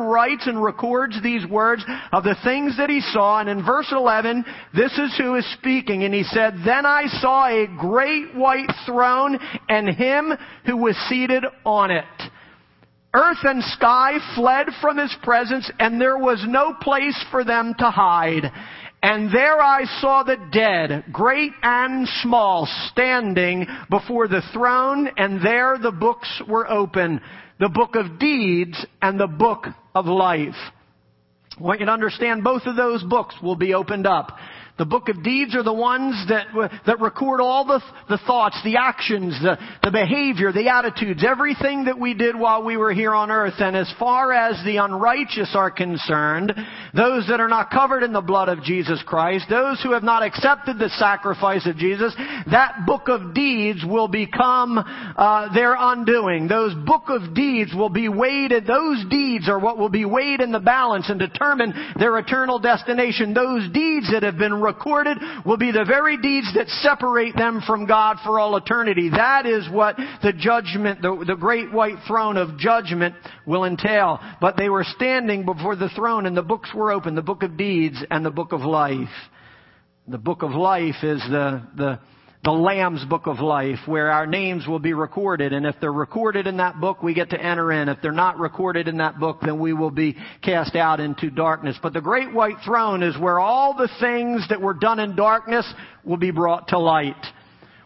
writes and records these words of the things that he saw. And in verse 11, this is who is speaking. And he said, Then I saw a great white throne and him who was seated on it. Earth and sky fled from his presence and there was no place for them to hide. And there I saw the dead, great and small, standing before the throne, and there the books were open, the book of deeds and the book of life. I want you to understand both of those books will be opened up. The book of deeds are the ones that, that record all the, the thoughts, the actions, the, the behavior, the attitudes, everything that we did while we were here on earth. And as far as the unrighteous are concerned, those that are not covered in the blood of Jesus Christ, those who have not accepted the sacrifice of Jesus, that book of deeds will become uh, their undoing. Those book of deeds will be weighted. Those deeds are what will be weighed in the balance and determine their eternal destination. Those deeds that have been recorded will be the very deeds that separate them from God for all eternity. That is what the judgment, the, the great white throne of judgment will entail. But they were standing before the throne and the books were open, the book of deeds and the book of life. The book of life is the, the, the Lamb's Book of Life, where our names will be recorded. And if they're recorded in that book, we get to enter in. If they're not recorded in that book, then we will be cast out into darkness. But the great white throne is where all the things that were done in darkness will be brought to light.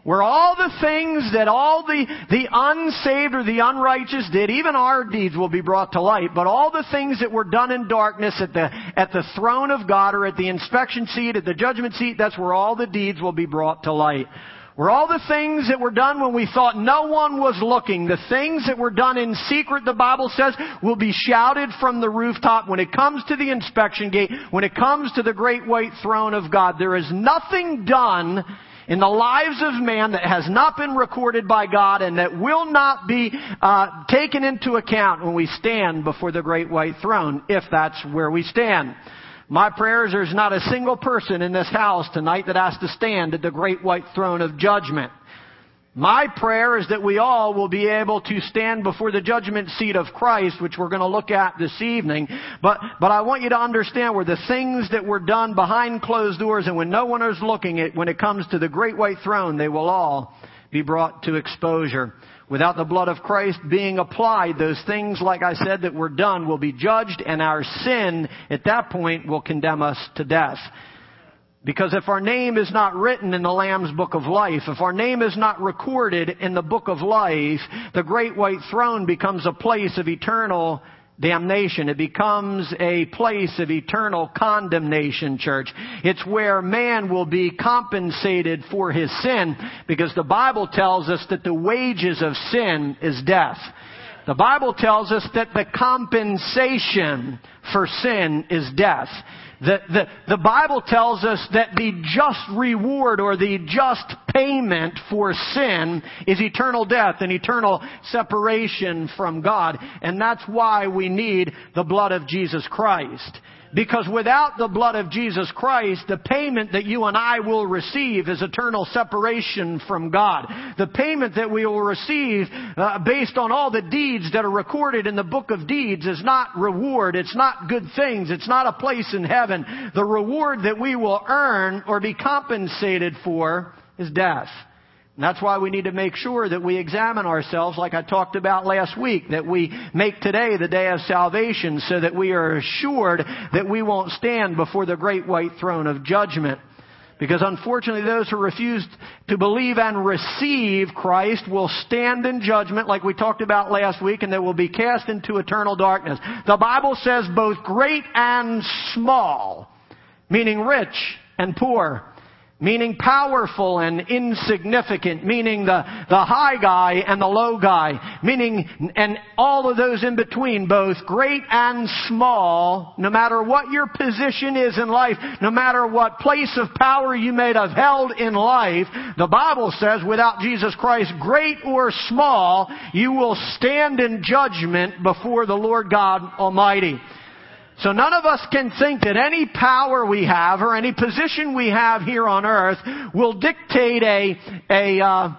Where all the things that all the, the unsaved or the unrighteous did, even our deeds will be brought to light, but all the things that were done in darkness at the, at the throne of God or at the inspection seat, at the judgment seat, that's where all the deeds will be brought to light. Where all the things that were done when we thought no one was looking, the things that were done in secret, the Bible says, will be shouted from the rooftop when it comes to the inspection gate, when it comes to the great white throne of God. There is nothing done in the lives of man that has not been recorded by God and that will not be uh, taken into account when we stand before the great white throne, if that's where we stand. My prayer is there's not a single person in this house tonight that has to stand at the great white throne of judgment. My prayer is that we all will be able to stand before the judgment seat of Christ, which we're going to look at this evening. But, but I want you to understand where the things that were done behind closed doors and when no one is looking at, when it comes to the great white throne, they will all be brought to exposure. Without the blood of Christ being applied, those things, like I said, that were done will be judged and our sin at that point will condemn us to death. Because if our name is not written in the Lamb's Book of Life, if our name is not recorded in the Book of Life, the Great White Throne becomes a place of eternal damnation. It becomes a place of eternal condemnation, church. It's where man will be compensated for his sin because the Bible tells us that the wages of sin is death. The Bible tells us that the compensation for sin is death. The, the, the Bible tells us that the just reward or the just payment for sin is eternal death and eternal separation from God. And that's why we need the blood of Jesus Christ. Because without the blood of Jesus Christ, the payment that you and I will receive is eternal separation from God. The payment that we will receive uh, based on all the deeds that are recorded in the book of deeds is not reward. It's not good things. It's not a place in heaven. The reward that we will earn or be compensated for is death. And that's why we need to make sure that we examine ourselves like I talked about last week, that we make today the day of salvation so that we are assured that we won't stand before the great white throne of judgment. Because unfortunately those who refuse to believe and receive Christ will stand in judgment like we talked about last week and they will be cast into eternal darkness. The Bible says both great and small, meaning rich and poor, meaning powerful and insignificant, meaning the, the high guy and the low guy, meaning, and all of those in between, both great and small, no matter what your position is in life, no matter what place of power you may have held in life, the Bible says without Jesus Christ, great or small, you will stand in judgment before the Lord God Almighty. So none of us can think that any power we have or any position we have here on earth will dictate a, a, uh,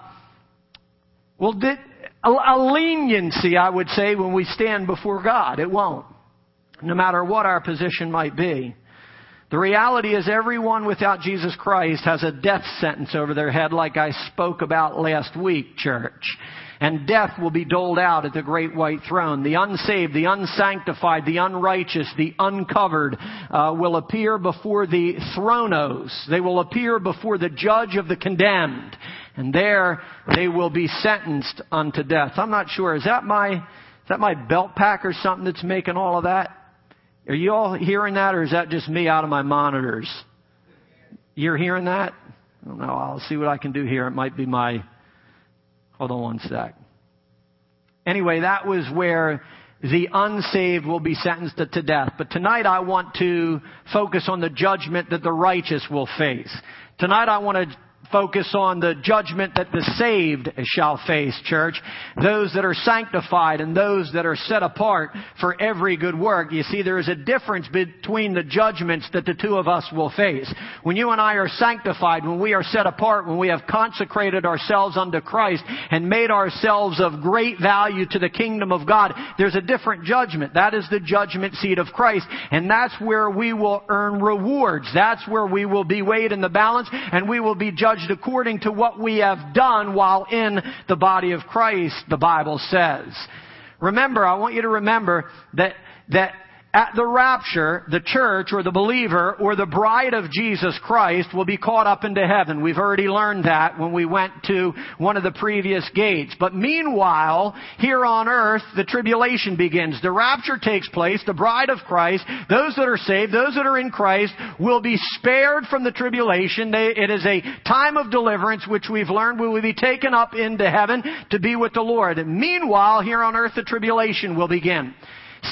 will di- a, a leniency, I would say, when we stand before God. It won't. no matter what our position might be. The reality is everyone without Jesus Christ has a death sentence over their head like I spoke about last week, church. And death will be doled out at the great white throne. The unsaved, the unsanctified, the unrighteous, the uncovered uh, will appear before the thronos. They will appear before the judge of the condemned. And there they will be sentenced unto death. I'm not sure. Is that my, is that my belt pack or something that's making all of that? Are you all hearing that or is that just me out of my monitors? You're hearing that? I don't know. I'll see what I can do here. It might be my, hold on one sec. Anyway, that was where the unsaved will be sentenced to death. But tonight I want to focus on the judgment that the righteous will face. Tonight I want to focus on the judgment that the saved shall face, church. Those that are sanctified and those that are set apart for every good work. You see, there is a difference between the judgments that the two of us will face. When you and I are sanctified, when we are set apart, when we have consecrated ourselves unto Christ and made ourselves of great value to the kingdom of God, there's a different judgment. That is the judgment seat of Christ. And that's where we will earn rewards. That's where we will be weighed in the balance and we will be judged judged according to what we have done while in the body of Christ, the Bible says. Remember, I want you to remember that, that at the rapture, the church or the believer or the bride of Jesus Christ will be caught up into heaven. We've already learned that when we went to one of the previous gates. But meanwhile, here on earth, the tribulation begins. The rapture takes place. The bride of Christ, those that are saved, those that are in Christ, will be spared from the tribulation. They, it is a time of deliverance, which we've learned we will be taken up into heaven to be with the Lord. And meanwhile, here on earth, the tribulation will begin.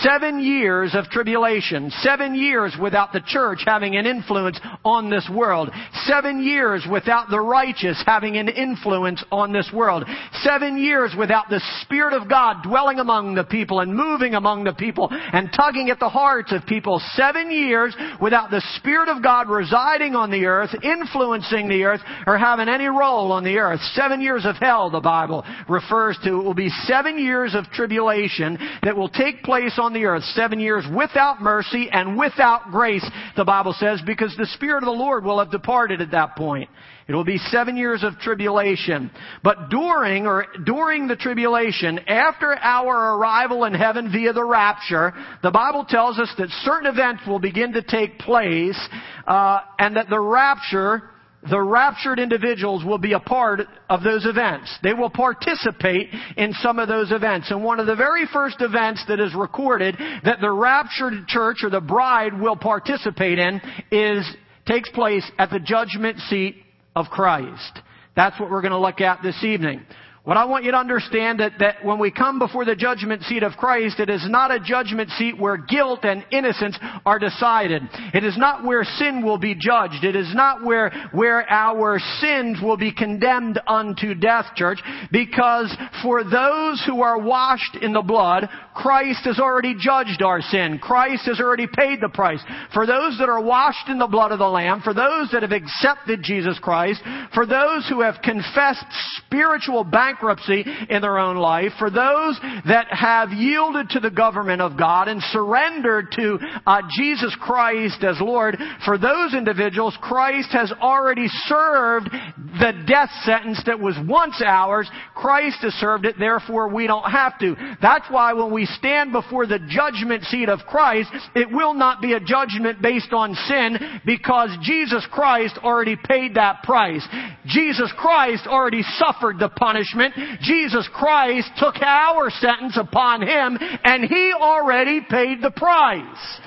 Seven years of tribulation. Seven years without the church having an influence on this world. Seven years without the righteous having an influence on this world. Seven years without the Spirit of God dwelling among the people and moving among the people and tugging at the hearts of people. Seven years without the Spirit of God residing on the earth, influencing the earth, or having any role on the earth. Seven years of hell, the Bible refers to. It will be seven years of tribulation that will take place on the earth seven years without mercy and without grace, the Bible says, because the Spirit of the Lord will have departed at that point. It will be seven years of tribulation. But during or during the tribulation, after our arrival in heaven via the rapture, the Bible tells us that certain events will begin to take place, uh, and that the rapture the raptured individuals will be a part of those events. They will participate in some of those events. And one of the very first events that is recorded that the raptured church or the bride will participate in is, takes place at the judgment seat of Christ. That's what we're going to look at this evening. What I want you to understand that, that when we come before the judgment seat of Christ, it is not a judgment seat where guilt and innocence are decided. It is not where sin will be judged. It is not where, where our sins will be condemned unto death, church, because for those who are washed in the blood, Christ has already judged our sin. Christ has already paid the price. For those that are washed in the blood of the Lamb, for those that have accepted Jesus Christ, for those who have confessed spiritual bankruptcy, bankruptcy in their own life, for those that have yielded to the government of God and surrendered to uh, Jesus Christ as Lord, for those individuals, Christ has already served the death sentence that was once ours. Christ has served it, therefore we don't have to. That's why when we stand before the judgment seat of Christ, it will not be a judgment based on sin because Jesus Christ already paid that price. Jesus Christ already suffered the punishment judgment, Jesus Christ took our sentence upon Him and He already paid the price.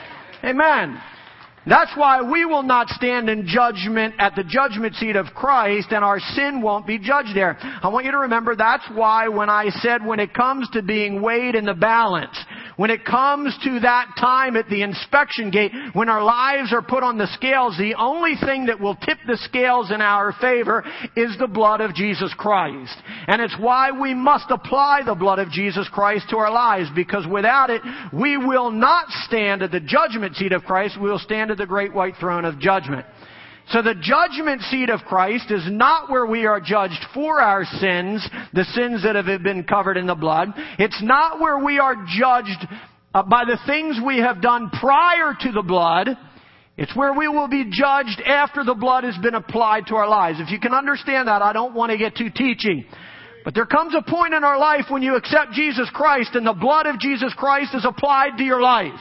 Amen. That's why we will not stand in judgment at the judgment seat of Christ and our sin won't be judged there. I want you to remember that's why when I said when it comes to being weighed in the balance, when it comes to that time at the inspection gate, when our lives are put on the scales, the only thing that will tip the scales in our favor is the blood of Jesus Christ. And it's why we must apply the blood of Jesus Christ to our lives, because without it, we will not stand at the judgment seat of Christ, we will stand at the great white throne of judgment. So the judgment seat of Christ is not where we are judged for our sins, the sins that have been covered in the blood. It's not where we are judged uh, by the things we have done prior to the blood. It's where we will be judged after the blood has been applied to our lives. If you can understand that, I don't want to get too teachy. But there comes a point in our life when you accept Jesus Christ and the blood of Jesus Christ is applied to your life.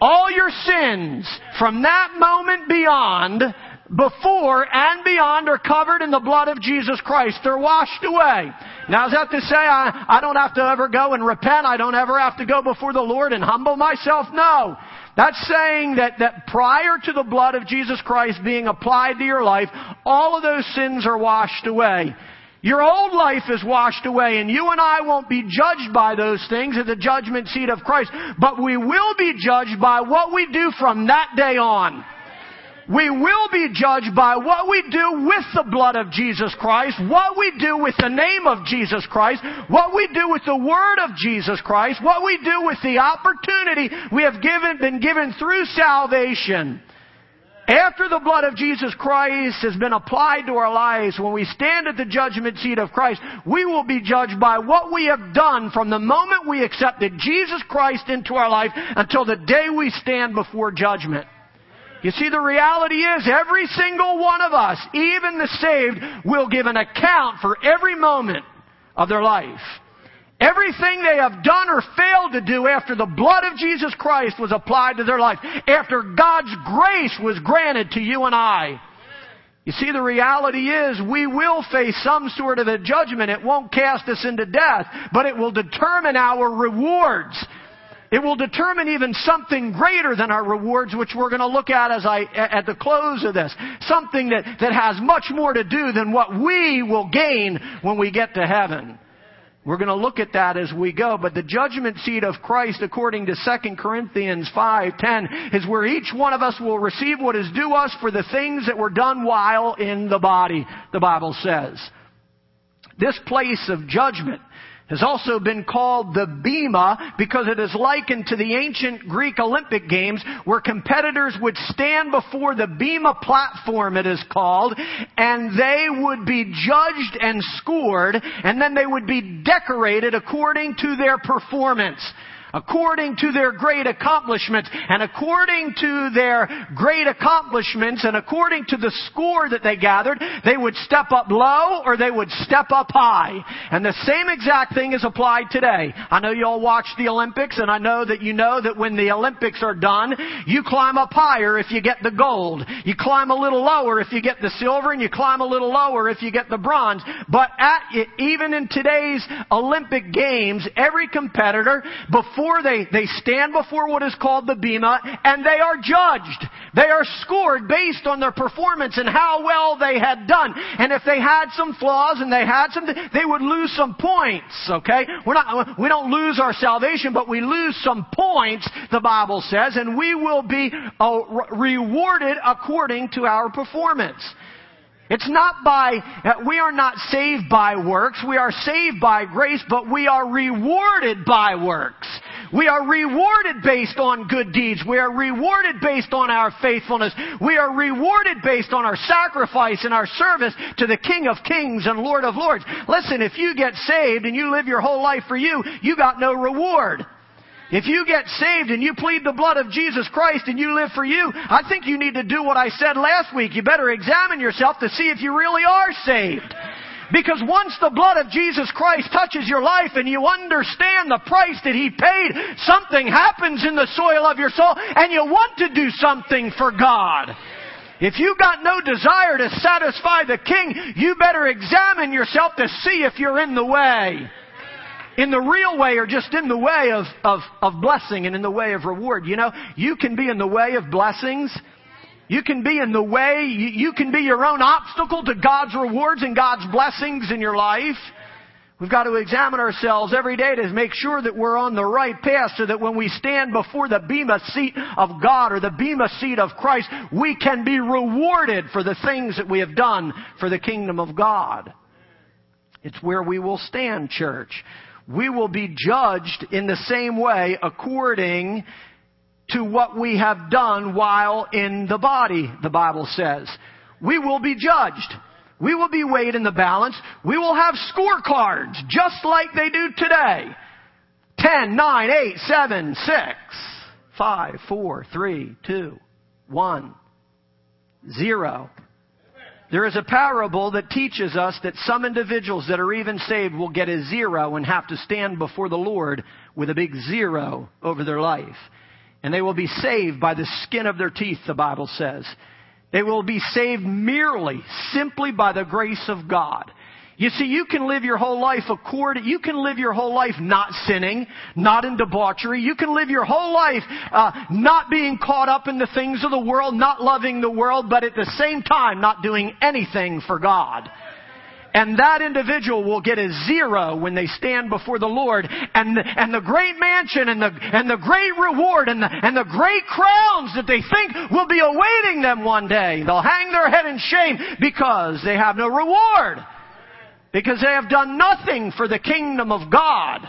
All your sins from that moment beyond, before and beyond are covered in the blood of Jesus Christ. They're washed away. Now is that to say I, I don't have to ever go and repent? I don't ever have to go before the Lord and humble myself? No. That's saying that, that prior to the blood of Jesus Christ being applied to your life, all of those sins are washed away. Your old life is washed away and you and I won't be judged by those things at the judgment seat of Christ, but we will be judged by what we do from that day on. We will be judged by what we do with the blood of Jesus Christ, what we do with the name of Jesus Christ, what we do with the word of Jesus Christ, what we do with the opportunity we have given, been given through salvation. After the blood of Jesus Christ has been applied to our lives, when we stand at the judgment seat of Christ, we will be judged by what we have done from the moment we accepted Jesus Christ into our life until the day we stand before judgment. You see, the reality is every single one of us, even the saved, will give an account for every moment of their life. Everything they have done or failed to do after the blood of Jesus Christ was applied to their life, after God's grace was granted to you and I. You see, the reality is we will face some sort of a judgment. It won't cast us into death, but it will determine our rewards. It will determine even something greater than our rewards, which we're going to look at as I, at the close of this. Something that, that has much more to do than what we will gain when we get to heaven. We're going to look at that as we go, but the judgment seat of Christ according to 2 Corinthians 5:10 is where each one of us will receive what is due us for the things that were done while in the body, the Bible says. This place of judgment has also been called the Bema because it is likened to the ancient Greek Olympic Games where competitors would stand before the Bema platform it is called and they would be judged and scored and then they would be decorated according to their performance according to their great accomplishments. And according to their great accomplishments and according to the score that they gathered, they would step up low or they would step up high. And the same exact thing is applied today. I know you all watch the Olympics and I know that you know that when the Olympics are done, you climb up higher if you get the gold. You climb a little lower if you get the silver and you climb a little lower if you get the bronze. But at, even in today's Olympic Games, every competitor, before before they, they stand before what is called the Bema and they are judged. They are scored based on their performance and how well they had done. And if they had some flaws and they had some, they would lose some points, okay? We're not, we don't lose our salvation, but we lose some points, the Bible says, and we will be uh, rewarded according to our performance. It's not by, uh, we are not saved by works. We are saved by grace, but we are rewarded by works. We are rewarded based on good deeds. We are rewarded based on our faithfulness. We are rewarded based on our sacrifice and our service to the King of Kings and Lord of Lords. Listen, if you get saved and you live your whole life for you, you got no reward. If you get saved and you plead the blood of Jesus Christ and you live for you, I think you need to do what I said last week. You better examine yourself to see if you really are saved. Because once the blood of Jesus Christ touches your life and you understand the price that He paid, something happens in the soil of your soul and you want to do something for God. If you got no desire to satisfy the King, you better examine yourself to see if you're in the way. In the real way or just in the way of, of, of blessing and in the way of reward. You know, you can be in the way of blessings you can be in the way. You can be your own obstacle to God's rewards and God's blessings in your life. We've got to examine ourselves every day to make sure that we're on the right path so that when we stand before the Bema seat of God or the Bema seat of Christ, we can be rewarded for the things that we have done for the kingdom of God. It's where we will stand, church. We will be judged in the same way according to what we have done while in the body, the Bible says. We will be judged. We will be weighed in the balance. We will have scorecards, just like they do today. 10, 9, 8, 7, 6, 5, 4, 3, 2, 1, 0. There is a parable that teaches us that some individuals that are even saved will get a zero and have to stand before the Lord with a big zero over their life. And they will be saved by the skin of their teeth, the Bible says. They will be saved merely, simply by the grace of God. You see, you can live your whole life according, you can live your whole life not sinning, not in debauchery. You can live your whole life uh, not being caught up in the things of the world, not loving the world, but at the same time not doing anything for God. And that individual will get a zero when they stand before the Lord. And, and the great mansion and the, and the great reward and the, and the great crowns that they think will be awaiting them one day. They'll hang their head in shame because they have no reward. Because they have done nothing for the kingdom of God.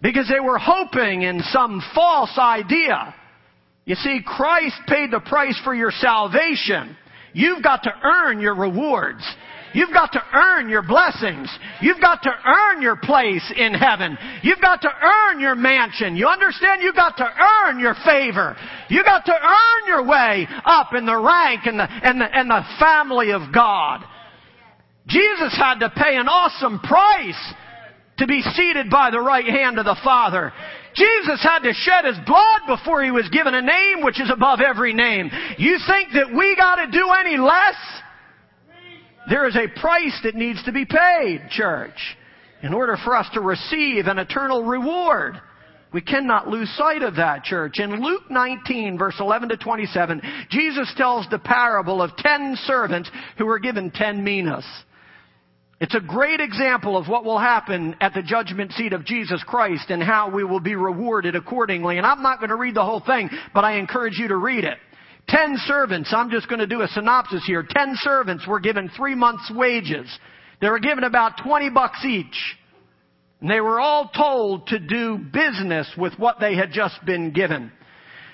Because they were hoping in some false idea. You see, Christ paid the price for your salvation. You've got to earn your rewards. You've got to earn your blessings. You've got to earn your place in heaven. You've got to earn your mansion. You understand? You've got to earn your favor. You've got to earn your way up in the rank and the, and the, and the family of God. Jesus had to pay an awesome price to be seated by the right hand of the Father. Jesus had to shed his blood before he was given a name which is above every name. You think that we gotta do any less? There is a price that needs to be paid, church, in order for us to receive an eternal reward. We cannot lose sight of that, church. In Luke 19, verse 11 to 27, Jesus tells the parable of ten servants who were given ten minas. It's a great example of what will happen at the judgment seat of Jesus Christ and how we will be rewarded accordingly. And I'm not going to read the whole thing, but I encourage you to read it. Ten servants, I'm just going to do a synopsis here. Ten servants were given three months wages. They were given about 20 bucks each. And they were all told to do business with what they had just been given.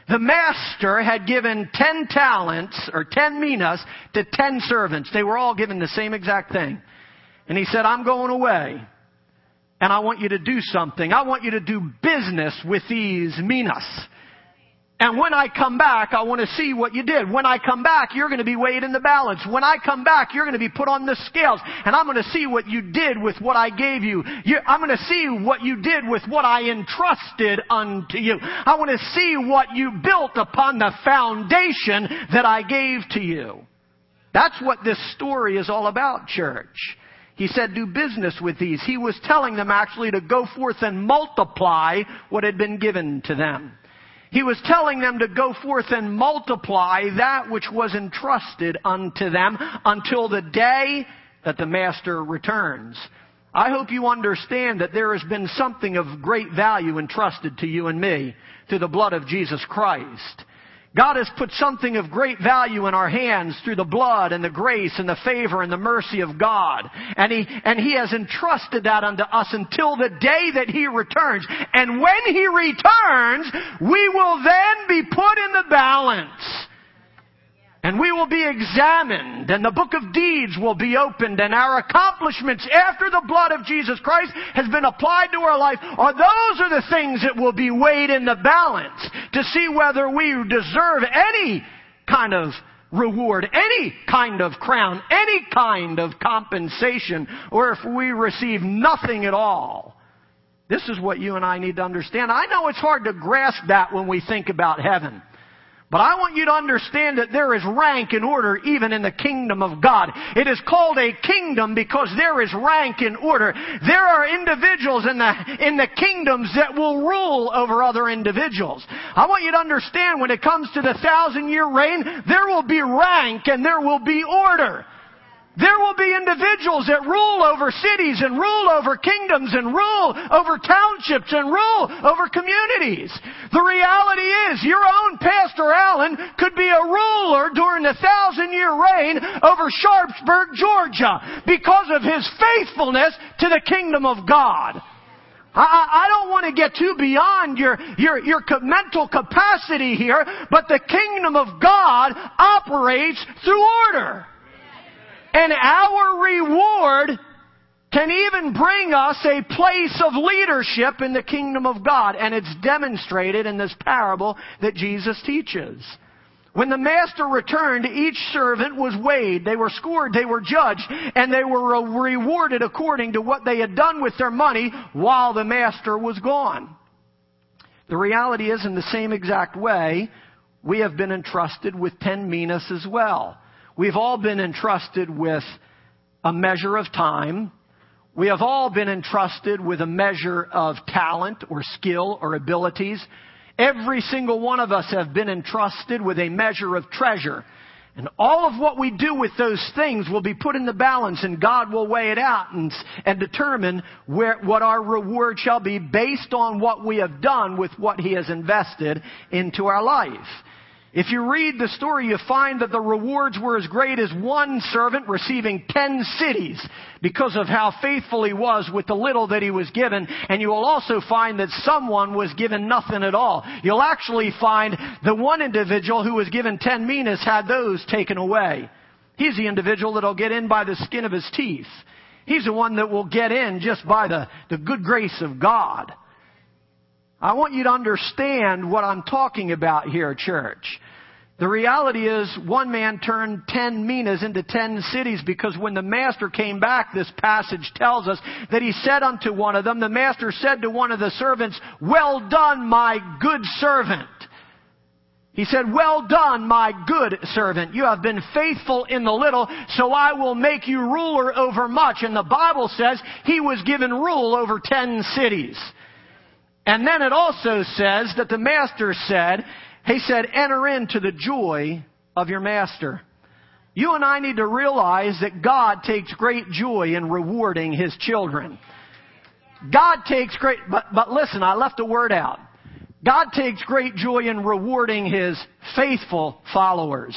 The master had given 10 talents, or 10 minas, to 10 servants. They were all given the same exact thing. And he said, I'm going away. And I want you to do something. I want you to do business with these minas. And when I come back, I want to see what you did. When I come back, you're going to be weighed in the balance. When I come back, you're going to be put on the scales. And I'm going to see what you did with what I gave you. I'm going to see what you did with what I entrusted unto you. I want to see what you built upon the foundation that I gave to you. That's what this story is all about, church. He said, do business with these. He was telling them actually to go forth and multiply what had been given to them. He was telling them to go forth and multiply that which was entrusted unto them until the day that the master returns. I hope you understand that there has been something of great value entrusted to you and me through the blood of Jesus Christ. God has put something of great value in our hands through the blood and the grace and the favor and the mercy of God. And He, and He has entrusted that unto us until the day that He returns. And when He returns, we will then be put in the balance. And we will be examined, and the book of deeds will be opened, and our accomplishments after the blood of Jesus Christ has been applied to our life, are those are the things that will be weighed in the balance to see whether we deserve any kind of reward, any kind of crown, any kind of compensation, or if we receive nothing at all. This is what you and I need to understand. I know it's hard to grasp that when we think about heaven. But I want you to understand that there is rank and order even in the kingdom of God. It is called a kingdom because there is rank and order. There are individuals in the, in the kingdoms that will rule over other individuals. I want you to understand when it comes to the thousand year reign, there will be rank and there will be order. There will be individuals that rule over cities and rule over kingdoms and rule over townships and rule over communities. The reality is your own Pastor Allen could be a ruler during the thousand year reign over Sharpsburg, Georgia because of his faithfulness to the kingdom of God. I, I, don't want to get too beyond your, your, your mental capacity here, but the kingdom of God operates through order. And our reward can even bring us a place of leadership in the kingdom of God. And it's demonstrated in this parable that Jesus teaches. When the master returned, each servant was weighed. They were scored, they were judged, and they were rewarded according to what they had done with their money while the master was gone. The reality is, in the same exact way, we have been entrusted with ten minas as well. We've all been entrusted with a measure of time, we have all been entrusted with a measure of talent or skill or abilities. Every single one of us have been entrusted with a measure of treasure. And all of what we do with those things will be put in the balance and God will weigh it out and, and determine where, what our reward shall be based on what we have done with what He has invested into our life. If you read the story, you find that the rewards were as great as one servant receiving ten cities because of how faithful he was with the little that he was given. And you will also find that someone was given nothing at all. You'll actually find the one individual who was given ten minas had those taken away. He's the individual that'll get in by the skin of his teeth. He's the one that will get in just by the, the good grace of God. I want you to understand what I'm talking about here, church. The reality is, one man turned ten minas into ten cities because when the master came back, this passage tells us that he said unto one of them, the master said to one of the servants, Well done, my good servant. He said, Well done, my good servant. You have been faithful in the little, so I will make you ruler over much. And the Bible says he was given rule over ten cities. And then it also says that the master said, he said, enter into the joy of your master. You and I need to realize that God takes great joy in rewarding His children. God takes great, but, but listen, I left a word out. God takes great joy in rewarding His faithful followers.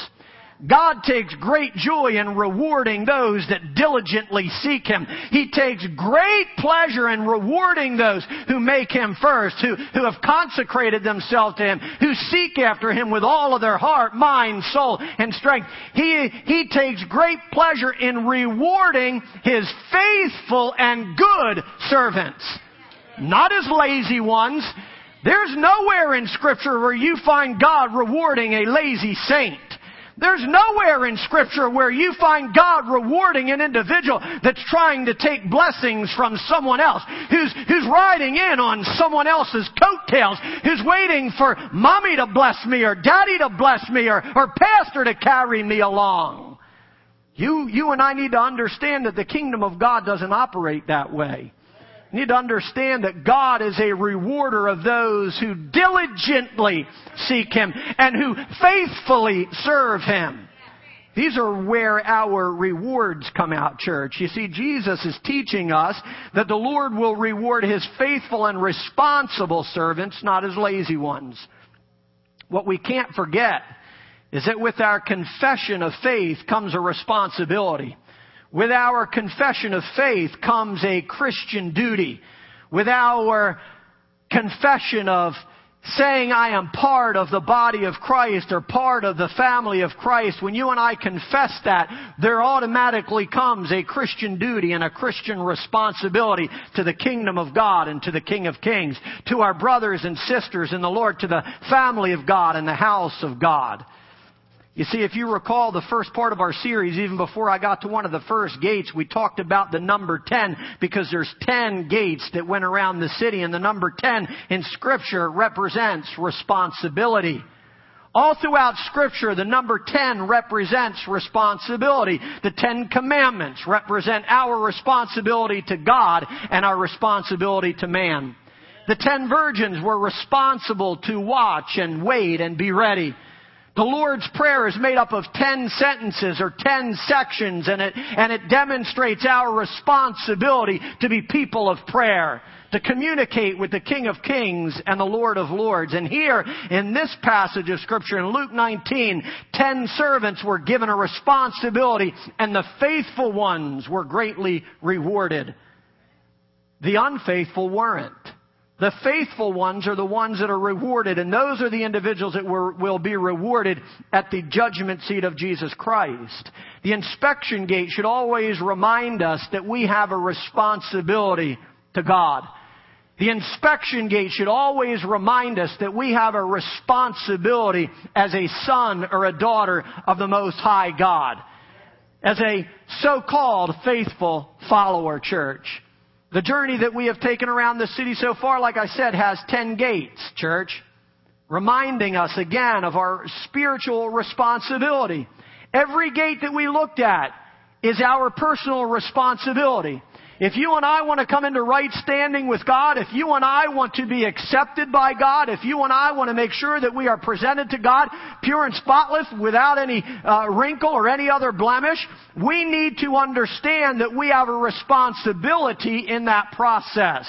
God takes great joy in rewarding those that diligently seek Him. He takes great pleasure in rewarding those who make Him first, who, who have consecrated themselves to Him, who seek after Him with all of their heart, mind, soul, and strength. He, he takes great pleasure in rewarding His faithful and good servants. Not His lazy ones. There's nowhere in Scripture where you find God rewarding a lazy saint. There's nowhere in scripture where you find God rewarding an individual that's trying to take blessings from someone else, who's, who's riding in on someone else's coattails, who's waiting for mommy to bless me or daddy to bless me or, or pastor to carry me along. You, you and I need to understand that the kingdom of God doesn't operate that way. You need to understand that God is a rewarder of those who diligently seek Him and who faithfully serve Him. These are where our rewards come out, church. You see, Jesus is teaching us that the Lord will reward His faithful and responsible servants, not His lazy ones. What we can't forget is that with our confession of faith comes a responsibility. With our confession of faith comes a Christian duty. With our confession of saying I am part of the body of Christ or part of the family of Christ, when you and I confess that, there automatically comes a Christian duty and a Christian responsibility to the kingdom of God and to the King of Kings, to our brothers and sisters in the Lord, to the family of God and the house of God. You see, if you recall the first part of our series, even before I got to one of the first gates, we talked about the number 10 because there's 10 gates that went around the city and the number 10 in scripture represents responsibility. All throughout scripture, the number 10 represents responsibility. The 10 commandments represent our responsibility to God and our responsibility to man. The 10 virgins were responsible to watch and wait and be ready. The Lord's Prayer is made up of ten sentences or ten sections and it, and it demonstrates our responsibility to be people of prayer, to communicate with the King of Kings and the Lord of Lords. And here in this passage of Scripture in Luke 19, ten servants were given a responsibility and the faithful ones were greatly rewarded. The unfaithful weren't. The faithful ones are the ones that are rewarded, and those are the individuals that will be rewarded at the judgment seat of Jesus Christ. The inspection gate should always remind us that we have a responsibility to God. The inspection gate should always remind us that we have a responsibility as a son or a daughter of the Most High God. As a so-called faithful follower church. The journey that we have taken around the city so far, like I said, has ten gates, church. Reminding us again of our spiritual responsibility. Every gate that we looked at is our personal responsibility. If you and I want to come into right standing with God, if you and I want to be accepted by God, if you and I want to make sure that we are presented to God pure and spotless without any uh, wrinkle or any other blemish, we need to understand that we have a responsibility in that process.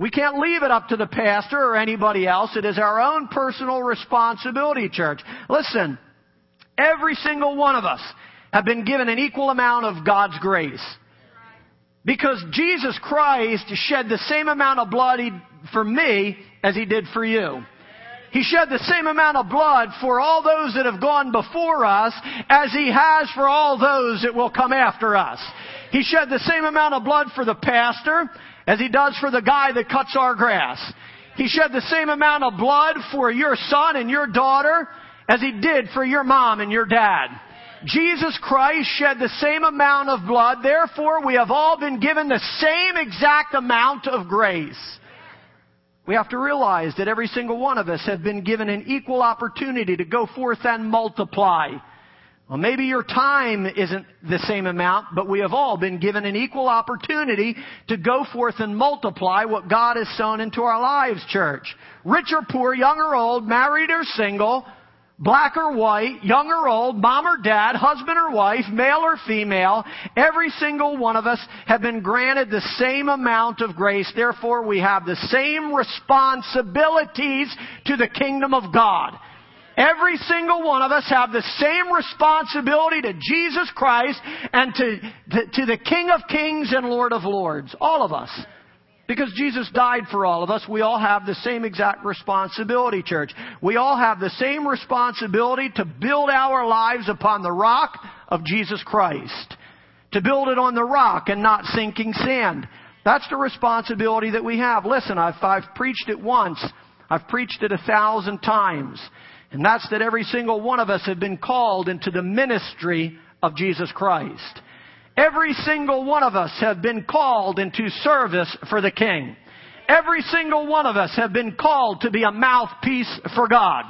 We can't leave it up to the pastor or anybody else. It is our own personal responsibility, church. Listen, every single one of us have been given an equal amount of God's grace. Because Jesus Christ shed the same amount of blood for me as he did for you. He shed the same amount of blood for all those that have gone before us as he has for all those that will come after us. He shed the same amount of blood for the pastor as he does for the guy that cuts our grass. He shed the same amount of blood for your son and your daughter as he did for your mom and your dad. Jesus Christ shed the same amount of blood. Therefore, we have all been given the same exact amount of grace. We have to realize that every single one of us have been given an equal opportunity to go forth and multiply. Well, maybe your time isn't the same amount, but we have all been given an equal opportunity to go forth and multiply what God has sown into our lives, church. Rich or poor, young or old, married or single, black or white, young or old, mom or dad, husband or wife, male or female, every single one of us have been granted the same amount of grace. Therefore, we have the same responsibilities to the kingdom of God. Every single one of us have the same responsibility to Jesus Christ and to, to, to the King of Kings and Lord of Lords. All of us. Because Jesus died for all of us, we all have the same exact responsibility, church. We all have the same responsibility to build our lives upon the rock of Jesus Christ. To build it on the rock and not sinking sand. That's the responsibility that we have. Listen, I've, I've preached it once. I've preached it a thousand times. And that's that every single one of us have been called into the ministry of Jesus Christ. Every single one of us have been called into service for the King. Every single one of us have been called to be a mouthpiece for God.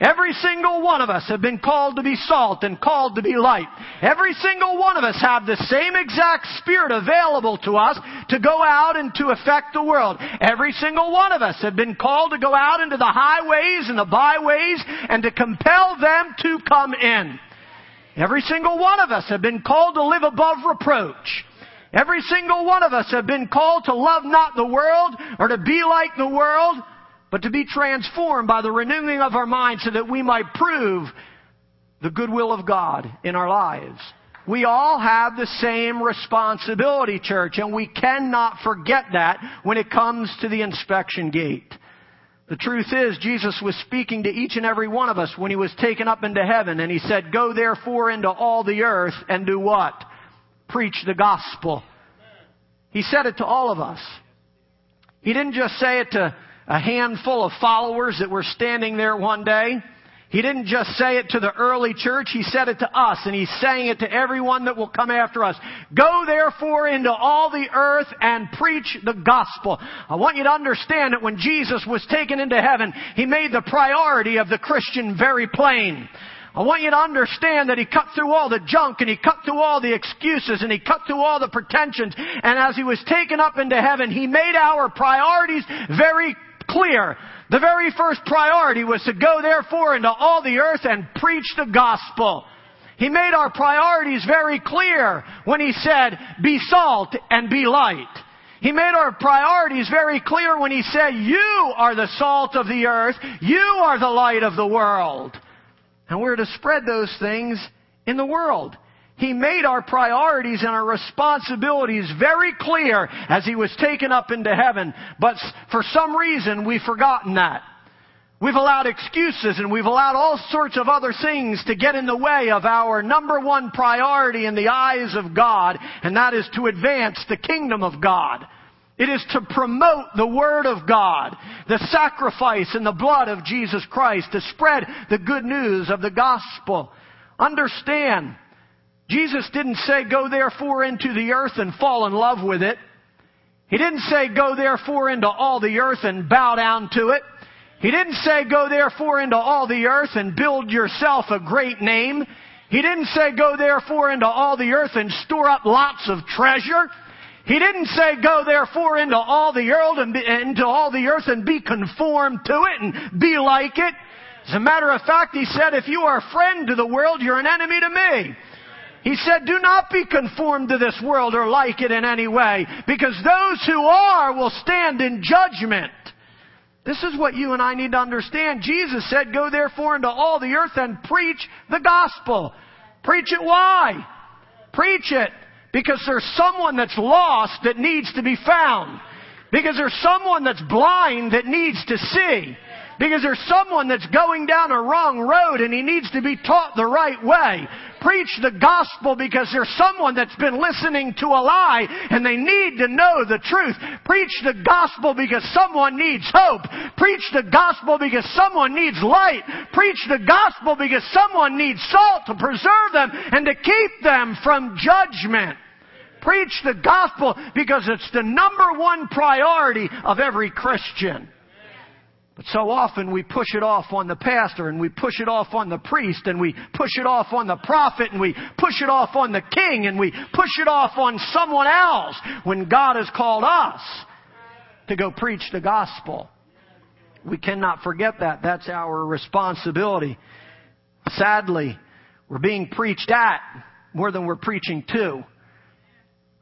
Every single one of us have been called to be salt and called to be light. Every single one of us have the same exact spirit available to us to go out and to affect the world. Every single one of us have been called to go out into the highways and the byways and to compel them to come in. Every single one of us have been called to live above reproach. Every single one of us have been called to love not the world or to be like the world, but to be transformed by the renewing of our mind so that we might prove the goodwill of God in our lives. We all have the same responsibility, church, and we cannot forget that when it comes to the inspection gate. The truth is, Jesus was speaking to each and every one of us when he was taken up into heaven, and he said, Go therefore into all the earth and do what? Preach the gospel. He said it to all of us. He didn't just say it to a handful of followers that were standing there one day. He didn't just say it to the early church, he said it to us, and he's saying it to everyone that will come after us. Go therefore into all the earth and preach the gospel. I want you to understand that when Jesus was taken into heaven, he made the priority of the Christian very plain. I want you to understand that he cut through all the junk and he cut through all the excuses and he cut through all the pretensions. And as he was taken up into heaven, he made our priorities very clear. The very first priority was to go therefore into all the earth and preach the gospel. He made our priorities very clear when he said, be salt and be light. He made our priorities very clear when he said, you are the salt of the earth. You are the light of the world. And we're to spread those things in the world. He made our priorities and our responsibilities very clear as He was taken up into heaven. But for some reason, we've forgotten that. We've allowed excuses and we've allowed all sorts of other things to get in the way of our number one priority in the eyes of God, and that is to advance the kingdom of God. It is to promote the Word of God, the sacrifice and the blood of Jesus Christ, to spread the good news of the gospel. Understand, Jesus didn't say, go therefore into the earth and fall in love with it. He didn't say, go therefore into all the earth and bow down to it. He didn't say, go therefore into all the earth and build yourself a great name. He didn't say, go therefore into all the earth and store up lots of treasure. He didn't say, go therefore into all the earth and be, into all the earth and be conformed to it and be like it. As a matter of fact, he said, if you are a friend to the world, you're an enemy to me. He said, do not be conformed to this world or like it in any way, because those who are will stand in judgment. This is what you and I need to understand. Jesus said, Go therefore into all the earth and preach the gospel. Preach it why? Preach it because there's someone that's lost that needs to be found. Because there's someone that's blind that needs to see. Because there's someone that's going down a wrong road and he needs to be taught the right way. Preach the gospel because there's someone that's been listening to a lie and they need to know the truth. Preach the gospel because someone needs hope. Preach the gospel because someone needs light. Preach the gospel because someone needs salt to preserve them and to keep them from judgment. Preach the gospel because it's the number one priority of every Christian. But so often we push it off on the pastor and we push it off on the priest and we push it off on the prophet and we push it off on the king and we push it off on someone else when God has called us to go preach the gospel. We cannot forget that. That's our responsibility. Sadly, we're being preached at more than we're preaching to.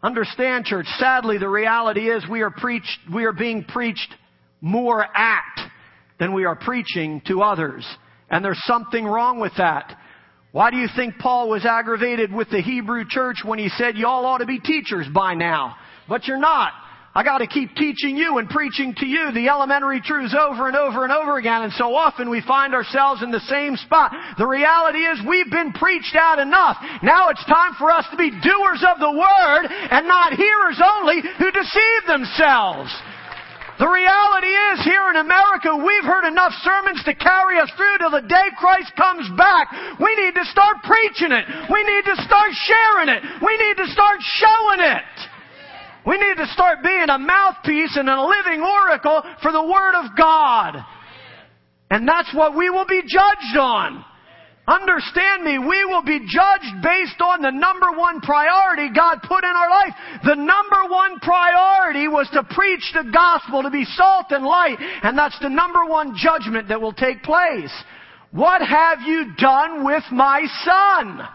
Understand, church, sadly the reality is we are preached, we are being preached more at than we are preaching to others. And there's something wrong with that. Why do you think Paul was aggravated with the Hebrew church when he said, y'all ought to be teachers by now? But you're not. I gotta keep teaching you and preaching to you the elementary truths over and over and over again, and so often we find ourselves in the same spot. The reality is we've been preached out enough. Now it's time for us to be doers of the word and not hearers only who deceive themselves. The reality is, here in America, we've heard enough sermons to carry us through till the day Christ comes back. We need to start preaching it. We need to start sharing it. We need to start showing it. We need to start being a mouthpiece and a living oracle for the Word of God. And that's what we will be judged on. Understand me, we will be judged based on the number one priority God put in our life. The number one priority was to preach the gospel, to be salt and light, and that's the number one judgment that will take place. What have you done with my son?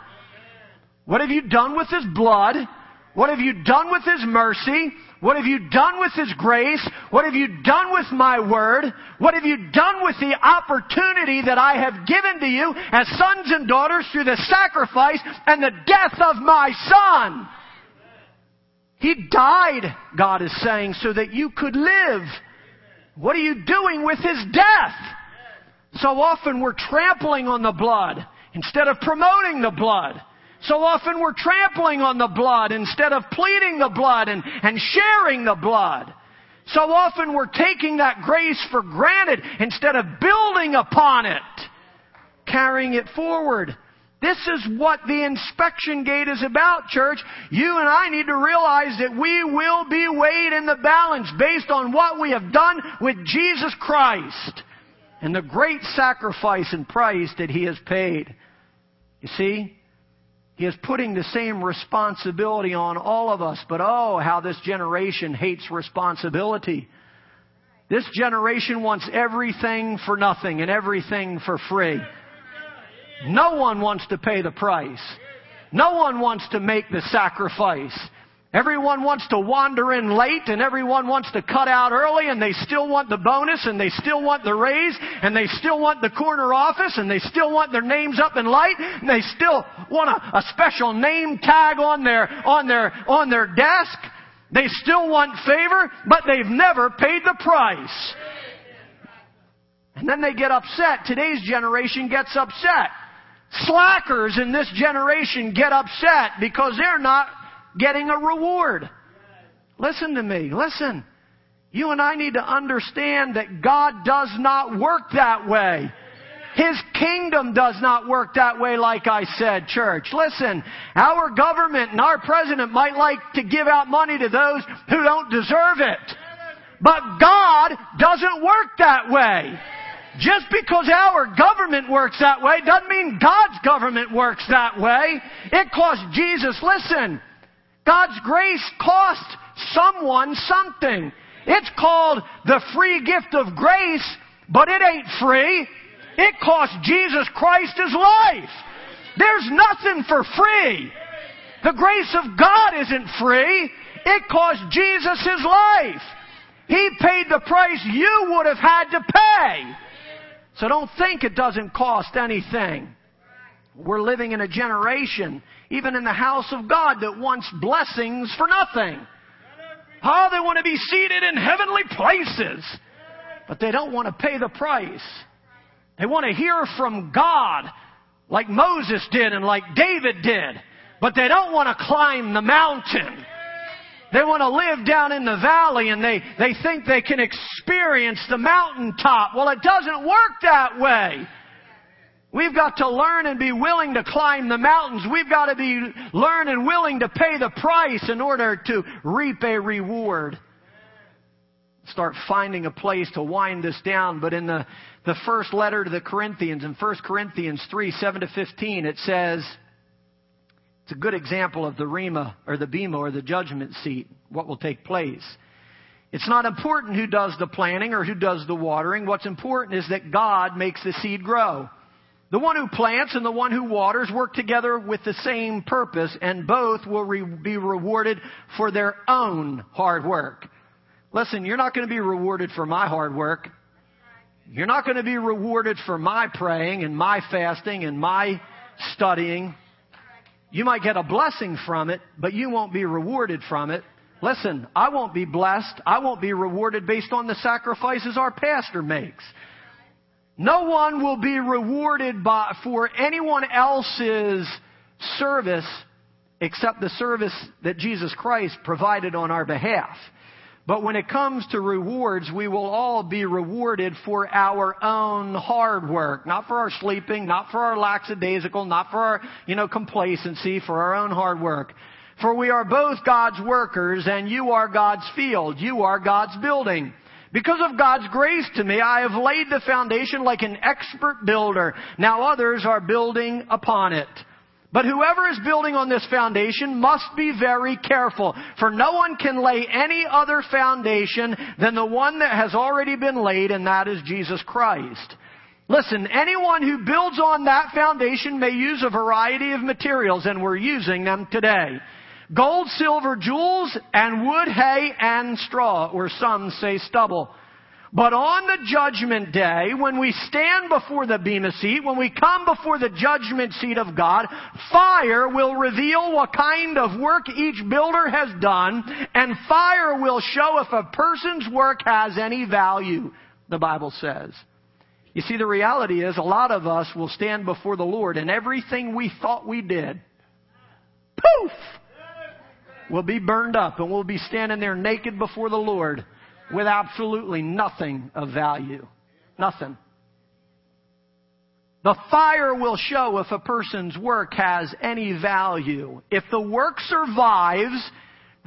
What have you done with his blood? What have you done with his mercy? What have you done with His grace? What have you done with my word? What have you done with the opportunity that I have given to you as sons and daughters through the sacrifice and the death of my Son? He died, God is saying, so that you could live. What are you doing with His death? So often we're trampling on the blood instead of promoting the blood. So often we're trampling on the blood instead of pleading the blood and, and sharing the blood. So often we're taking that grace for granted instead of building upon it, carrying it forward. This is what the inspection gate is about, church. You and I need to realize that we will be weighed in the balance based on what we have done with Jesus Christ and the great sacrifice and price that He has paid. You see? He is putting the same responsibility on all of us, but oh, how this generation hates responsibility. This generation wants everything for nothing and everything for free. No one wants to pay the price. No one wants to make the sacrifice. Everyone wants to wander in late and everyone wants to cut out early and they still want the bonus and they still want the raise and they still want the corner office and they still want their names up in light and they still want a, a special name tag on their, on their, on their desk. They still want favor, but they've never paid the price. And then they get upset. Today's generation gets upset. Slackers in this generation get upset because they're not getting a reward. Listen to me. Listen. You and I need to understand that God does not work that way. His kingdom does not work that way, like I said, church. Listen, our government and our president might like to give out money to those who don't deserve it. But God doesn't work that way. Just because our government works that way doesn't mean God's government works that way. It cost Jesus, listen, God's grace cost someone something. It's called the free gift of grace, but it ain't free. It cost Jesus Christ his life. There's nothing for free. The grace of God isn't free. It cost Jesus his life. He paid the price you would have had to pay. So don't think it doesn't cost anything. We're living in a generation, even in the house of God, that wants blessings for nothing. Oh, they want to be seated in heavenly places. But they don't want to pay the price. They want to hear from God like Moses did and like David did. But they don't want to climb the mountain. They want to live down in the valley and they, they think they can experience the mountaintop. Well, it doesn't work that way. We've got to learn and be willing to climb the mountains. We've got to be learn and willing to pay the price in order to reap a reward. Start finding a place to wind this down, but in the, the first letter to the Corinthians, in 1 Corinthians 3, 7 to 15, it says, it's a good example of the Rima or the Bema or the judgment seat, what will take place. It's not important who does the planting or who does the watering. What's important is that God makes the seed grow. The one who plants and the one who waters work together with the same purpose, and both will re- be rewarded for their own hard work. Listen, you're not going to be rewarded for my hard work. You're not going to be rewarded for my praying and my fasting and my studying. You might get a blessing from it, but you won't be rewarded from it. Listen, I won't be blessed. I won't be rewarded based on the sacrifices our pastor makes. No one will be rewarded by, for anyone else's service except the service that Jesus Christ provided on our behalf. But when it comes to rewards, we will all be rewarded for our own hard work. Not for our sleeping, not for our lackadaisical, not for our, you know, complacency, for our own hard work. For we are both God's workers and you are God's field. You are God's building. Because of God's grace to me, I have laid the foundation like an expert builder. Now others are building upon it. But whoever is building on this foundation must be very careful, for no one can lay any other foundation than the one that has already been laid, and that is Jesus Christ. Listen, anyone who builds on that foundation may use a variety of materials, and we're using them today. Gold, silver, jewels, and wood, hay, and straw, or some say stubble. But on the judgment day, when we stand before the Bema seat, when we come before the judgment seat of God, fire will reveal what kind of work each builder has done, and fire will show if a person's work has any value, the Bible says. You see, the reality is a lot of us will stand before the Lord and everything we thought we did, poof, will be burned up and we'll be standing there naked before the Lord with absolutely nothing of value. Nothing. The fire will show if a person's work has any value. If the work survives,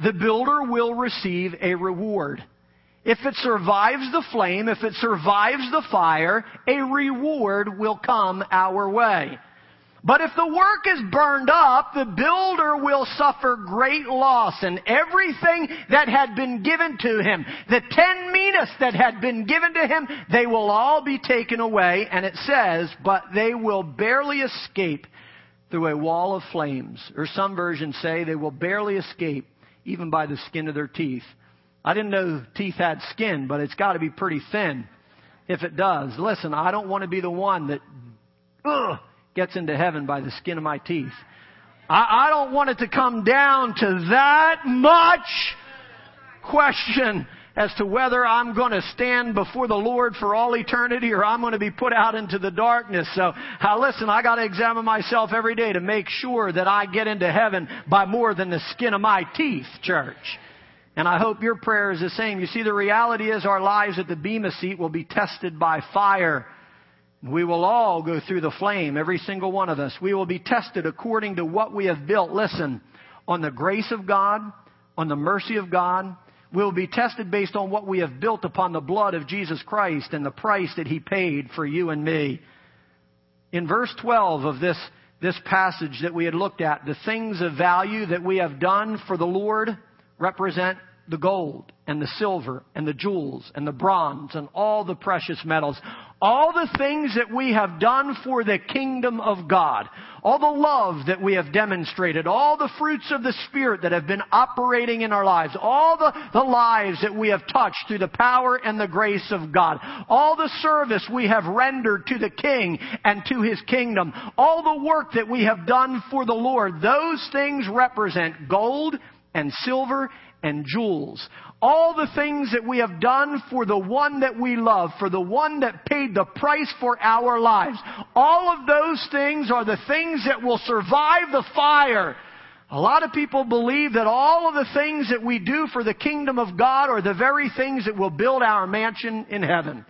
the builder will receive a reward. If it survives the flame, if it survives the fire, a reward will come our way. But if the work is burned up, the builder will suffer great loss and everything that had been given to him, the ten minas that had been given to him, they will all be taken away. And it says, but they will barely escape through a wall of flames. Or some versions say they will barely escape even by the skin of their teeth. I didn't know teeth had skin, but it's got to be pretty thin if it does. Listen, I don't want to be the one that ugh, gets into heaven by the skin of my teeth. I, I don't want it to come down to that much question as to whether I'm going to stand before the Lord for all eternity or I'm going to be put out into the darkness. So, uh, listen, I got to examine myself every day to make sure that I get into heaven by more than the skin of my teeth, church. And I hope your prayer is the same. You see, the reality is our lives at the Bema seat will be tested by fire. We will all go through the flame, every single one of us. We will be tested according to what we have built. Listen, on the grace of God, on the mercy of God, We will be tested based on what we have built upon the blood of Jesus Christ and the price that He paid for you and me. In verse 12 of this, this passage that we had looked at, the things of value that we have done for the Lord represent the gold and the silver and the jewels and the bronze and all the precious metals. All the things that we have done for the kingdom of God. All the love that we have demonstrated. All the fruits of the Spirit that have been operating in our lives. All the, the lives that we have touched through the power and the grace of God. All the service we have rendered to the King and to His kingdom. All the work that we have done for the Lord. Those things represent gold and silver and jewels. All the things that we have done for the one that we love, for the one that paid the price for our lives. All of those things are the things that will survive the fire. A lot of people believe that all of the things that we do for the kingdom of God are the very things that will build our mansion in heaven.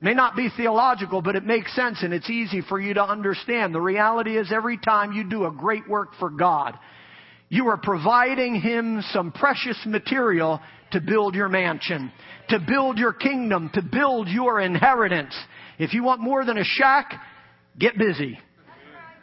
May not be theological, but it makes sense and it's easy for you to understand. The reality is every time you do a great work for God, you are providing him some precious material to build your mansion, to build your kingdom, to build your inheritance. If you want more than a shack, get busy.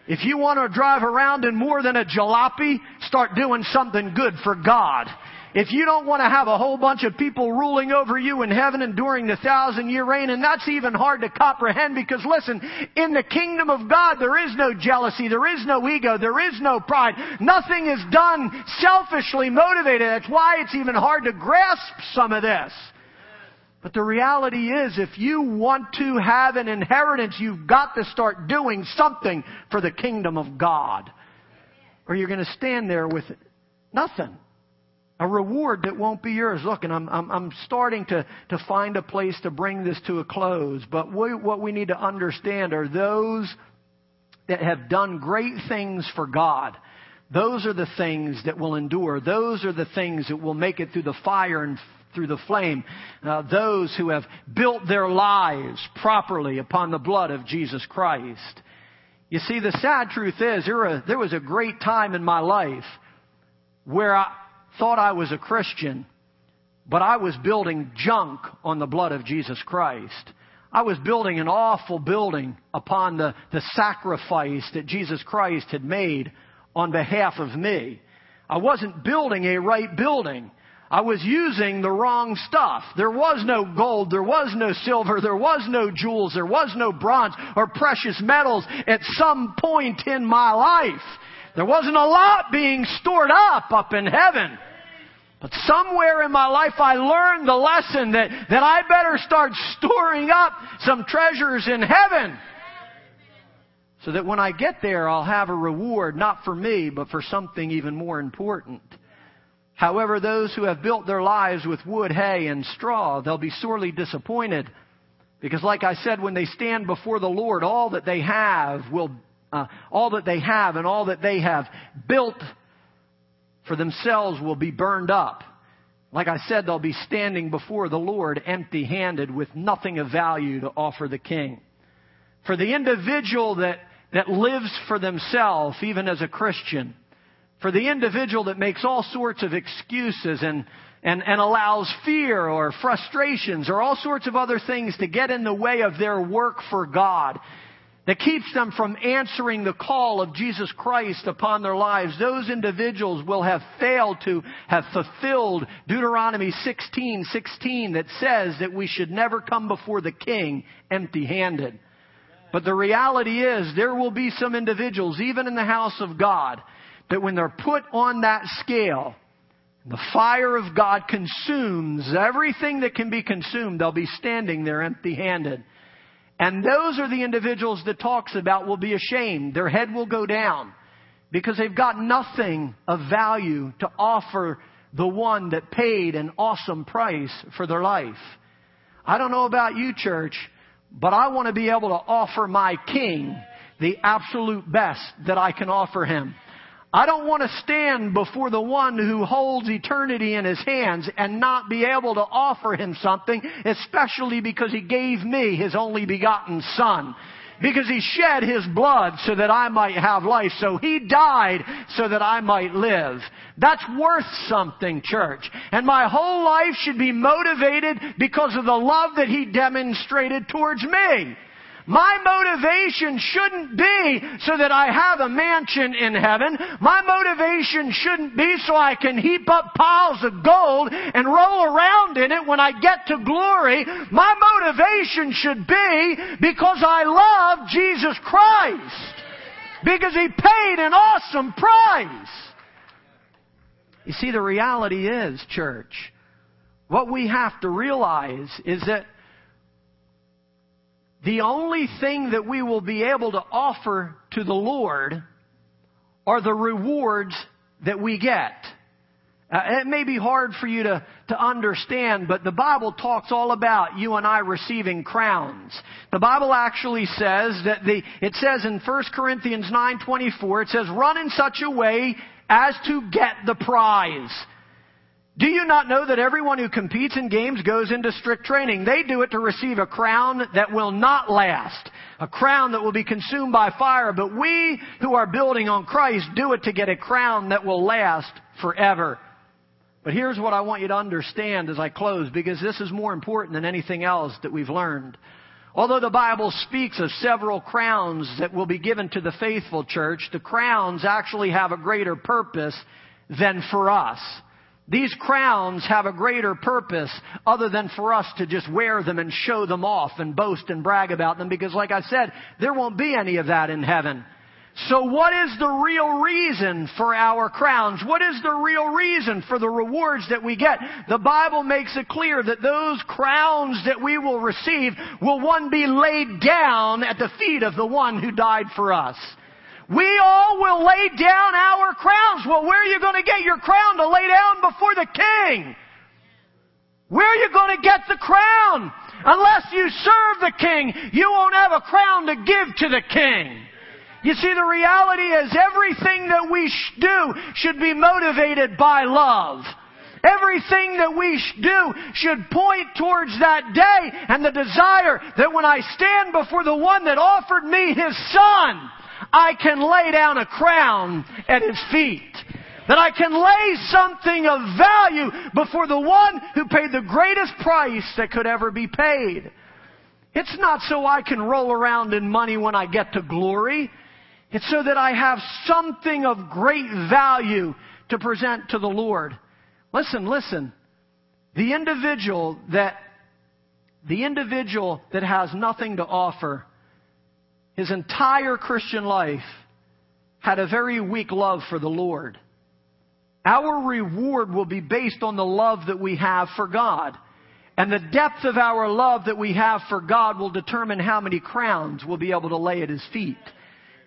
If you want to drive around in more than a jalopy, start doing something good for God. If you don't want to have a whole bunch of people ruling over you in heaven and during the thousand year reign, and that's even hard to comprehend because listen, in the kingdom of God there is no jealousy, there is no ego, there is no pride. Nothing is done selfishly motivated. That's why it's even hard to grasp some of this. But the reality is, if you want to have an inheritance, you've got to start doing something for the kingdom of God. Or you're going to stand there with nothing a reward that won't be yours. Look, and I'm, I'm, I'm starting to, to find a place to bring this to a close, but we, what we need to understand are those that have done great things for God. Those are the things that will endure. Those are the things that will make it through the fire and through the flame. Uh, those who have built their lives properly upon the blood of Jesus Christ. You see, the sad truth is, there, there was a great time in my life where I, thought I was a Christian, but I was building junk on the blood of Jesus Christ. I was building an awful building upon the, the sacrifice that Jesus Christ had made on behalf of me. I wasn't building a right building. I was using the wrong stuff. There was no gold, there was no silver, there was no jewels, there was no bronze or precious metals at some point in my life. There wasn't a lot being stored up up in heaven. But somewhere in my life I learned the lesson that, that I better start storing up some treasures in heaven. So that when I get there, I'll have a reward, not for me, but for something even more important. However, those who have built their lives with wood, hay, and straw, they'll be sorely disappointed. Because like I said, when they stand before the Lord, all that they have will, uh, all that they have and all that they have built for themselves will be burned up. Like I said, they'll be standing before the Lord empty handed with nothing of value to offer the king. For the individual that, that lives for themselves, even as a Christian, for the individual that makes all sorts of excuses and, and, and allows fear or frustrations or all sorts of other things to get in the way of their work for God, that keeps them from answering the call of Jesus Christ upon their lives, those individuals will have failed to have fulfilled Deuteronomy 16, 16 that says that we should never come before the king empty handed. But the reality is there will be some individuals, even in the house of God, that when they're put on that scale, The fire of God consumes everything that can be consumed. They'll be standing there empty handed. And those are the individuals that talks about will be ashamed. Their head will go down because they've got nothing of value to offer the one that paid an awesome price for their life. I don't know about you, church, but I want to be able to offer my king the absolute best that I can offer him. I don't want to stand before the one who holds eternity in his hands and not be able to offer him something, especially because he gave me his only begotten son. Because he shed his blood so that I might have life. So he died so that I might live. That's worth something, church. And my whole life should be motivated because of the love that he demonstrated towards me. My motivation shouldn't be so that I have a mansion in heaven. My motivation shouldn't be so I can heap up piles of gold and roll around in it when I get to glory. My motivation should be because I love Jesus Christ. Because He paid an awesome price. You see, the reality is, church, what we have to realize is that the only thing that we will be able to offer to the Lord are the rewards that we get. Uh, it may be hard for you to, to understand, but the Bible talks all about you and I receiving crowns. The Bible actually says that the, it says in 1 Corinthians 9.24, it says, run in such a way as to get the prize. Do you not know that everyone who competes in games goes into strict training? They do it to receive a crown that will not last, a crown that will be consumed by fire, but we who are building on Christ do it to get a crown that will last forever. But here's what I want you to understand as I close, because this is more important than anything else that we've learned. Although the Bible speaks of several crowns that will be given to the faithful church, the crowns actually have a greater purpose than for us. These crowns have a greater purpose other than for us to just wear them and show them off and boast and brag about them because like I said, there won't be any of that in heaven. So what is the real reason for our crowns? What is the real reason for the rewards that we get? The Bible makes it clear that those crowns that we will receive will one be laid down at the feet of the one who died for us. We all will lay down our crowns. Well, where are you going to get your crown to lay down before the king? Where are you going to get the crown? Unless you serve the king, you won't have a crown to give to the king. You see, the reality is everything that we do should be motivated by love. Everything that we do should point towards that day and the desire that when I stand before the one that offered me his son, I can lay down a crown at his feet. That I can lay something of value before the one who paid the greatest price that could ever be paid. It's not so I can roll around in money when I get to glory. It's so that I have something of great value to present to the Lord. Listen, listen. The individual that, the individual that has nothing to offer his entire Christian life had a very weak love for the Lord. Our reward will be based on the love that we have for God. And the depth of our love that we have for God will determine how many crowns we'll be able to lay at His feet.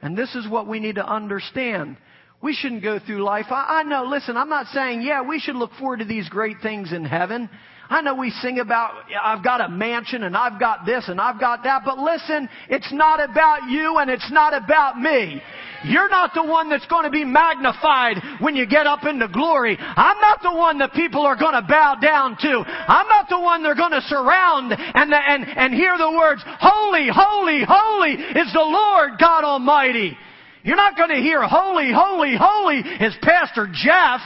And this is what we need to understand. We shouldn't go through life. I, I know, listen, I'm not saying, yeah, we should look forward to these great things in heaven. I know we sing about, I've got a mansion and I've got this and I've got that, but listen, it's not about you and it's not about me. You're not the one that's going to be magnified when you get up into glory. I'm not the one that people are going to bow down to. I'm not the one they're going to surround and, and, and hear the words, Holy, holy, holy is the Lord God Almighty. You're not going to hear holy, holy, holy is Pastor Jeff.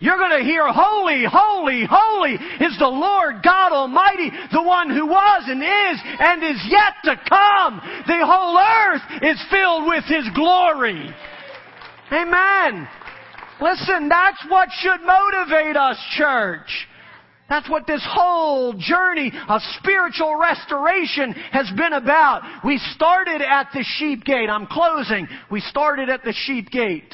You're going to hear, Holy, holy, holy is the Lord God Almighty, the one who was and is and is yet to come. The whole earth is filled with His glory. Amen. Listen, that's what should motivate us, church. That's what this whole journey of spiritual restoration has been about. We started at the sheep gate. I'm closing. We started at the sheep gate.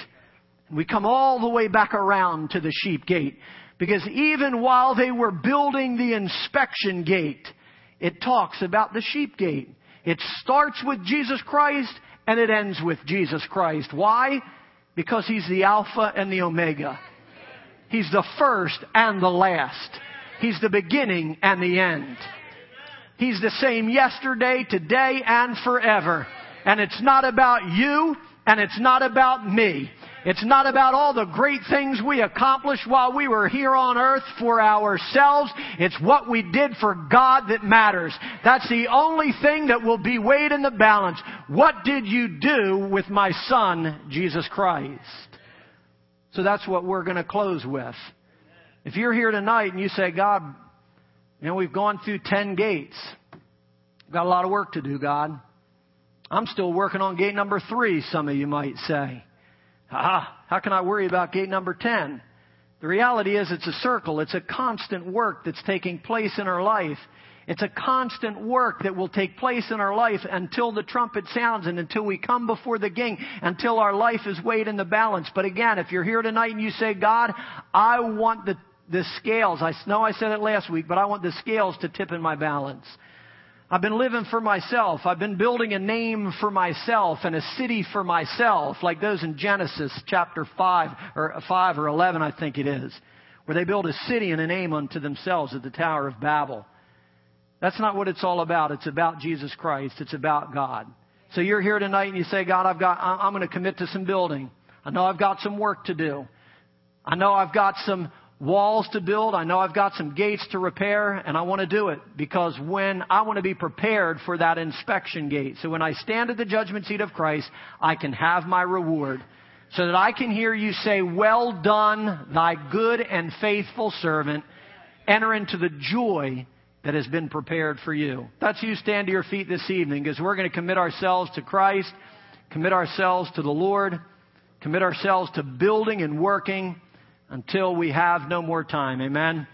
We come all the way back around to the sheep gate. Because even while they were building the inspection gate, it talks about the sheep gate. It starts with Jesus Christ and it ends with Jesus Christ. Why? Because He's the Alpha and the Omega. He's the first and the last. He's the beginning and the end. He's the same yesterday, today, and forever. And it's not about you, and it's not about me. It's not about all the great things we accomplished while we were here on earth for ourselves. It's what we did for God that matters. That's the only thing that will be weighed in the balance. What did you do with my son, Jesus Christ? So that's what we're going to close with. If you're here tonight and you say, God, you know, we've gone through 10 gates. We've got a lot of work to do, God. I'm still working on gate number three, some of you might say. Ah, how can I worry about gate number 10? The reality is it's a circle. It's a constant work that's taking place in our life. It's a constant work that will take place in our life until the trumpet sounds and until we come before the king, until our life is weighed in the balance. But again, if you're here tonight and you say, God, I want the, the scales, I know I said it last week, but I want the scales to tip in my balance. I've been living for myself. I've been building a name for myself and a city for myself, like those in Genesis chapter 5 or 5 or 11, I think it is, where they build a city and a name unto themselves at the Tower of Babel. That's not what it's all about. It's about Jesus Christ. It's about God. So you're here tonight and you say, God, I've got, I'm going to commit to some building. I know I've got some work to do. I know I've got some walls to build. I know I've got some gates to repair and I want to do it because when I want to be prepared for that inspection gate. So when I stand at the judgment seat of Christ, I can have my reward so that I can hear you say, well done, thy good and faithful servant. Enter into the joy that has been prepared for you. That's you stand to your feet this evening because we're going to commit ourselves to Christ, commit ourselves to the Lord, commit ourselves to building and working until we have no more time. Amen.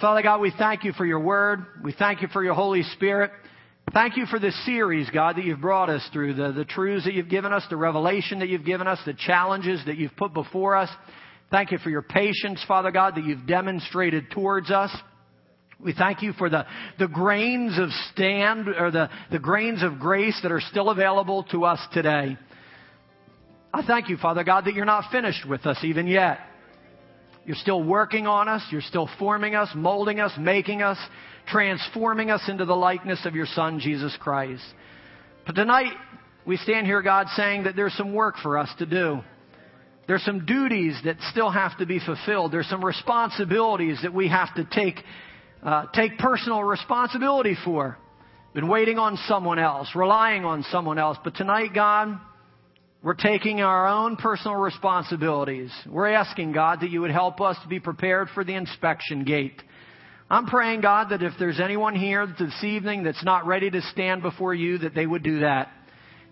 Father God, we thank you for your word. We thank you for your Holy Spirit. Thank you for this series, God, that you've brought us through, the, the truths that you've given us, the revelation that you've given us, the challenges that you've put before us. Thank you for your patience, Father God, that you've demonstrated towards us. We thank you for the, the grains of stand, or the, the grains of grace that are still available to us today. I thank you, Father God, that you're not finished with us even yet. You're still working on us. You're still forming us, molding us, making us, transforming us into the likeness of your Son, Jesus Christ. But tonight, we stand here, God, saying that there's some work for us to do. There's some duties that still have to be fulfilled. There's some responsibilities that we have to take, uh, take personal responsibility for. Been waiting on someone else, relying on someone else. But tonight, God, we're taking our own personal responsibilities. We're asking God that you would help us to be prepared for the inspection gate. I'm praying, God, that if there's anyone here this evening that's not ready to stand before you, that they would do that.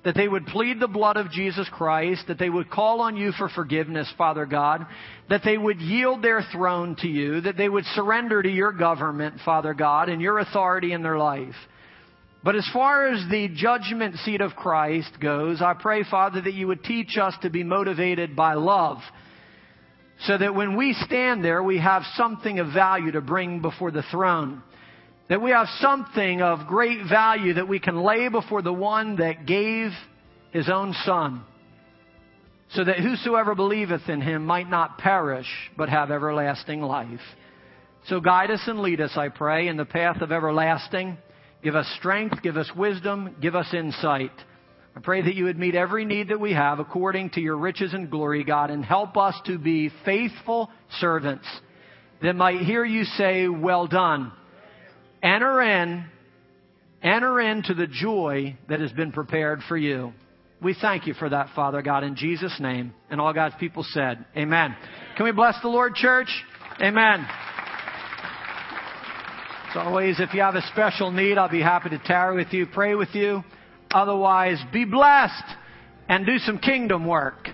That they would plead the blood of Jesus Christ, that they would call on you for forgiveness, Father God, that they would yield their throne to you, that they would surrender to your government, Father God, and your authority in their life. But as far as the judgment seat of Christ goes, I pray, Father, that you would teach us to be motivated by love. So that when we stand there, we have something of value to bring before the throne. That we have something of great value that we can lay before the one that gave his own son. So that whosoever believeth in him might not perish, but have everlasting life. So guide us and lead us, I pray, in the path of everlasting. Give us strength, give us wisdom, give us insight. I pray that you would meet every need that we have according to your riches and glory, God, and help us to be faithful servants that might hear you say, well done. Enter in, enter into the joy that has been prepared for you. We thank you for that, Father God, in Jesus' name. And all God's people said, Amen. Can we bless the Lord, church? Amen. As always, if you have a special need, I'll be happy to tarry with you, pray with you. Otherwise, be blessed and do some kingdom work.